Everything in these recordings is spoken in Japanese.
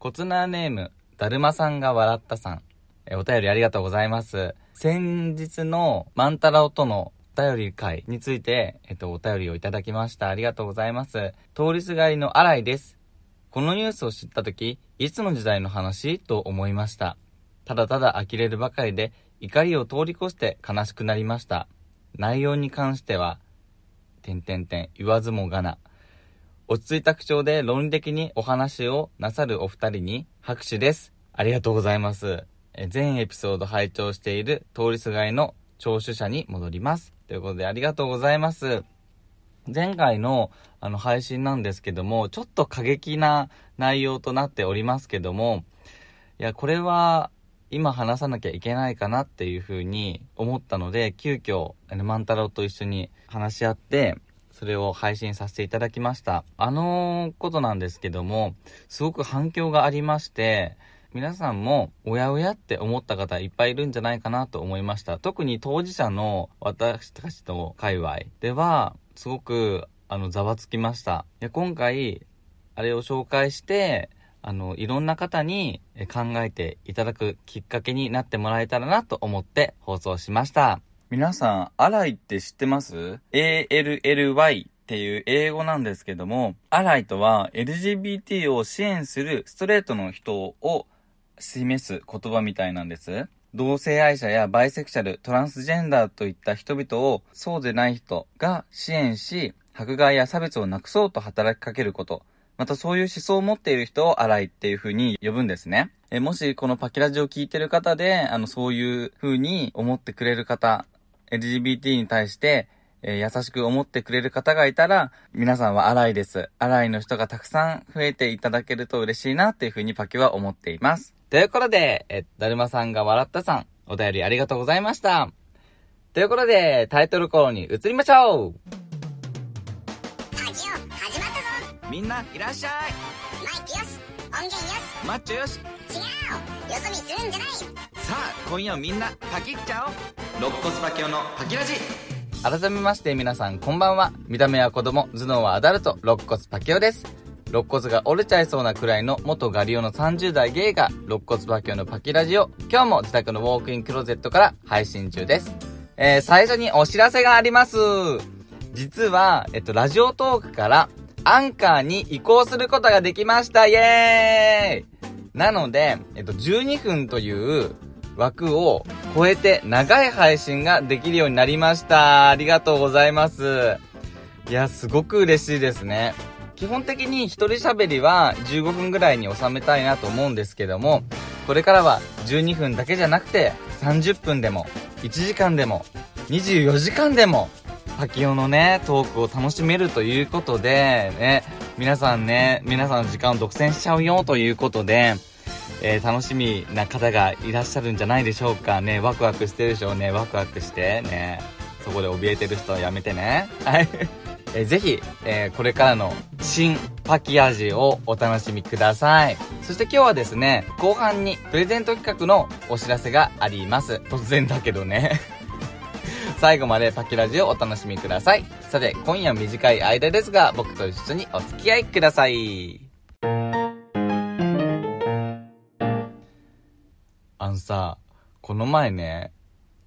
コツナーネーム、だるまさんが笑ったさん。えお便りありがとうございます。先日の万太郎とのお便り会について、えっと、お便りをいただきました。ありがとうございます。通りすがりの新井です。このニュースを知ったとき、いつの時代の話と思いました。ただただ呆れるばかりで、怒りを通り越して悲しくなりました。内容に関しては、点々点言わずもがな。落ち着いた口調で論理的にお話をなさるお二人に拍手です。ありがとうございます。全エピソード拝聴している通りすがりの聴取者に戻ります。ということでありがとうございます。前回のあの配信なんですけども、ちょっと過激な内容となっておりますけども、いや、これは今話さなきゃいけないかなっていうふうに思ったので、急遽、万太郎と一緒に話し合って、それを配信させていただきました。あのことなんですけども、すごく反響がありまして、皆さんも、おやおやって思った方いっぱいいるんじゃないかなと思いました。特に当事者の私たちの界隈では、すごく、あの、ざわつきました。い今回、あれを紹介して、あの、いろんな方に考えていただくきっかけになってもらえたらなと思って放送しました。皆さん、アライって知ってます ?ALLY っていう英語なんですけども、アライとは LGBT を支援するストレートの人を示す言葉みたいなんです。同性愛者やバイセクシャル、トランスジェンダーといった人々をそうでない人が支援し、迫害や差別をなくそうと働きかけること。またそういう思想を持っている人を荒いっていう風に呼ぶんですね。えもしこのパキラジを聞いてる方で、あの、そういう風に思ってくれる方、LGBT に対して、えー、優しく思ってくれる方がいたら、皆さんは荒いです。荒いの人がたくさん増えていただけると嬉しいなっていう風にパキは思っています。ということで、え、だるまさんが笑ったさん、お便りありがとうございました。ということで、タイトルコールに移りましょう。みんないらっしゃい。マイクよし音源よし。マッチョよし。違う。よそ見するんじゃないさあ今夜みんなパキっちゃおう。肋骨パキオのパキラジ。改めまして皆さんこんばんは。見た目は子供頭脳はアダルト肋骨パキオです。肋骨が折れちゃいそうなくらいの元ガリオの30代ゲイが肋骨パキオのパキラジを今日も自宅のウォークインクローゼットから配信中です。えー、最初にお知らせがあります。実は、えっと、ラジオトークからアンカーに移行することができました。イエーイ。なので、えっと、12分という枠を超えて長い配信ができるようになりました。ありがとうございます。いや、すごく嬉しいですね。基本的に一人喋りは15分ぐらいに収めたいなと思うんですけども、これからは12分だけじゃなくて30分でも1時間でも24時間でも滝尾のね、トークを楽しめるということで、ね、皆さんね、皆さんの時間を独占しちゃうよということで、えー、楽しみな方がいらっしゃるんじゃないでしょうかね。ワクワクしてるでしょうね。ワクワクして、ね。そこで怯えてる人はやめてね。はい。えー、ぜひ、えー、これからの新パキ味をお楽しみください。そして今日はですね、後半にプレゼント企画のお知らせがあります。突然だけどね。最後までパキラジをお楽しみください。さて、今夜短い間ですが、僕と一緒にお付き合いください。あのさ、この前ね、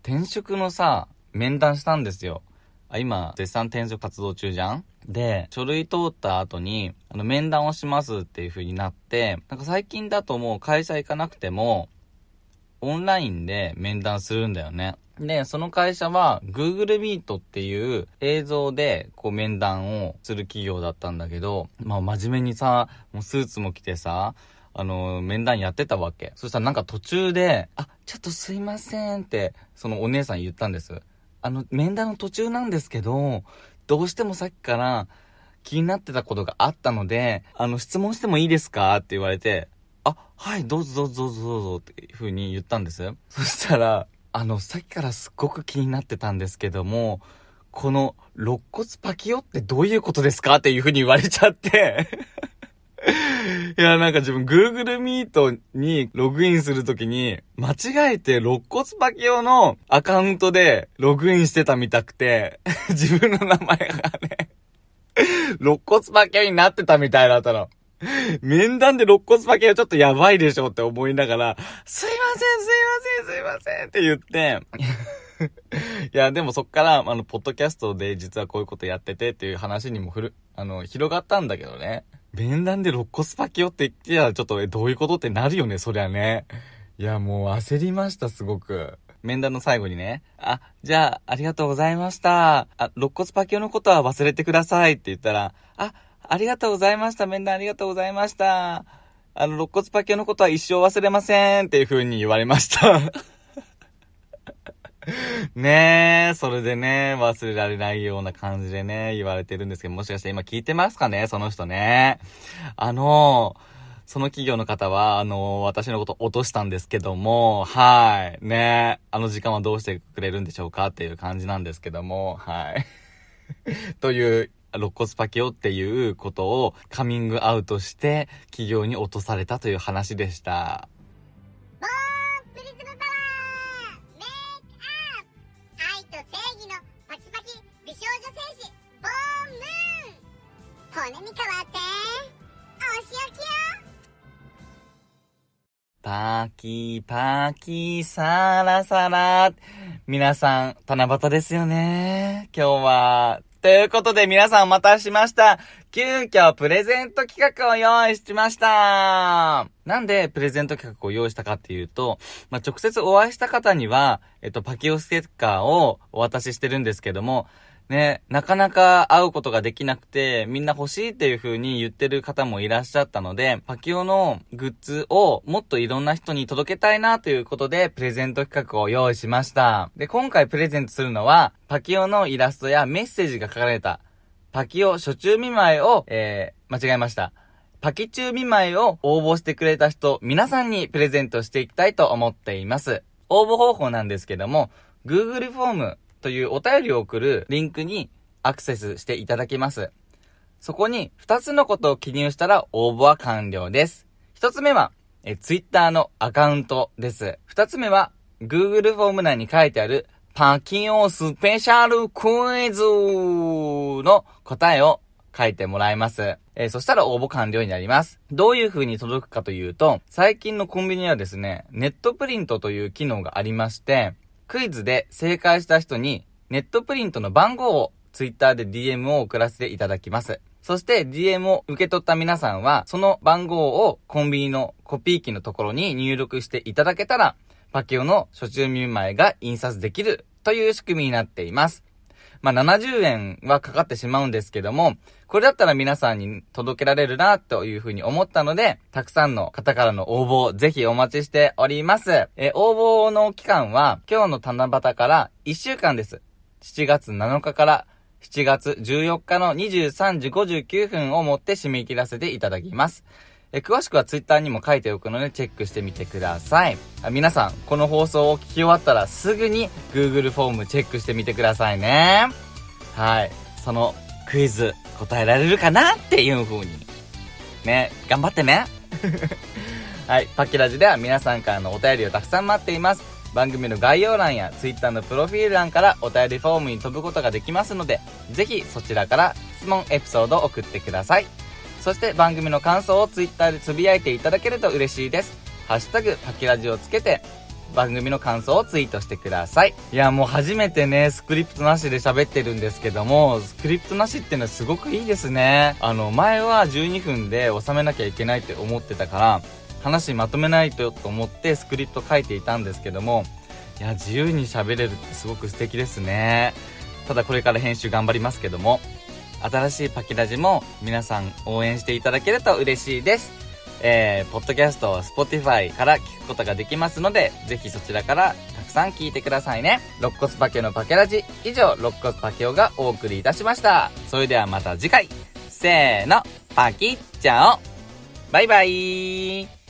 転職のさ、面談したんですよ。あ、今、絶賛転職活動中じゃん？で、書類通った後に、あの、面談をしますっていう風になって、なんか最近だともう会社行かなくても、オンラインで面談するんだよね。で、その会社は Google Meet っていう映像でこう面談をする企業だったんだけど、まあ真面目にさ、もうスーツも着てさ、あの、面談やってたわけ。そしたらなんか途中で、あ、ちょっとすいませんって、そのお姉さん言ったんです。あの、面談の途中なんですけど、どうしてもさっきから気になってたことがあったので、あの、質問してもいいですか？って言われて、あ、はい、どうぞどうぞどうぞどうぞっていう風に言ったんです。そしたら、あの、さっきからすっごく気になってたんですけども、この、肋骨パキオってどういうことですか？っていう風に言われちゃっていや、なんか自分 Google Meet にログインするときに、間違えて肋骨パキオのアカウントでログインしてたみたくて、自分の名前がね肋骨パキオになってたみたいだったの。面談で肋骨パケはちょっとやばいでしょって思いながら、すいません、すいません、すいませんって言って、いや、でもそっから、あの、ポッドキャストで実はこういうことやっててっていう話にもふる、あの、広がったんだけどね。面談で肋骨パキオって言ってたらちょっと、え、どういうことってなるよね、そりゃね。いや、もう焦りました、すごく。面談の最後にね、あ、じゃあ、ありがとうございました。あ、肋骨パキオのことは忘れてくださいって言ったら、あ、ありがとうございました。面談ありがとうございました。あの、肋骨パキオのことは一生忘れませんっていう風に言われました。ねえ、それでね、忘れられないような感じでね、言われてるんですけど、もしかして今聞いてますかねその人ね。あの、その企業の方は、あの、私のこと落としたんですけども、はい。ねあの時間はどうしてくれるんでしょうかっていう感じなんですけども、はい。という、肋骨パキオっていうことをカミングアウトして企業に落とされたという話でした。パキパキサラサラ。皆さん、七夕ですよね。今日は。ということで皆さんお待たせしました。急遽プレゼント企画を用意しました。なんでプレゼント企画を用意したかっていうと、まあ、直接お会いした方には、えっと、パキオステッカーをお渡ししてるんですけども、ね、なかなか会うことができなくて、みんな欲しいっていう風に言ってる方もいらっしゃったので、パキオのグッズをもっといろんな人に届けたいなということで、プレゼント企画を用意しました。で、今回プレゼントするのは、パキオのイラストやメッセージが書かれた、パキオ初中見舞いを、えー、間違えました。パキ中見舞いを応募してくれた人、皆さんにプレゼントしていきたいと思っています。応募方法なんですけども、Google フォームというお便りを送るリンクにアクセスしていただきます。そこに2つのことを記入したら応募は完了です。1つ目は、え、Twitter のアカウントです。2つ目は、Google フォーム内に書いてあるパーキンオスペシャルクイズの答えを書いてもらいます。えーそしたら応募完了になります。どういう風に届くかというと、最近のコンビニはですね、ネットプリントという機能がありまして、クイズで正解した人に、ネットプリントの番号を Twitter で DM を送らせていただきます。そして DM を受け取った皆さんは、その番号をコンビニのコピー機のところに入力していただけたら、パキオの初中見舞いが印刷できるという仕組みになっています。まあ、70円はかかってしまうんですけども、これだったら皆さんに届けられるなというふうに思ったので、たくさんの方からの応募、ぜひお待ちしております。え、応募の期間は、今日の七夕から1週間です。7月7日から7月14日の23時59分をもって締め切らせていただきます。え詳しくはツイッターにも書いておくのでチェックしてみてください。あ皆さん、この放送を聞き終わったらすぐに Google フォームチェックしてみてくださいね。はい。そのクイズ答えられるかなっていう風に。ね、頑張ってね。はい。パッキラジでは皆さんからのお便りをたくさん待っています。番組の概要欄や Twitter のプロフィール欄からお便りフォームに飛ぶことができますので、ぜひそちらから質問エピソードを送ってください。そして番組の感想を Twitter でつぶやいていただけると嬉しいです。ハッシュタグパキラジをつけて番組の感想をツイートしてください。いや、もう初めてね、スクリプトなしで喋ってるんですけども、スクリプトなしっていうのはすごくいいですね。あの、前は12分で収めなきゃいけないって思ってたから、話まとめないとと思ってスクリプト書いていたんですけども、いや、自由に喋れるってすごく素敵ですね。ただこれから編集頑張りますけども、新しいパキラジも皆さん応援していただけると嬉しいです。えー、ポッドキャスト、スポティファイから聞くことができますので、ぜひそちらからたくさん聞いてくださいね。肋骨パケのパケラジ、以上、肋骨パケオがお送りいたしました。それではまた次回、せーの、パキッチャオバイバイ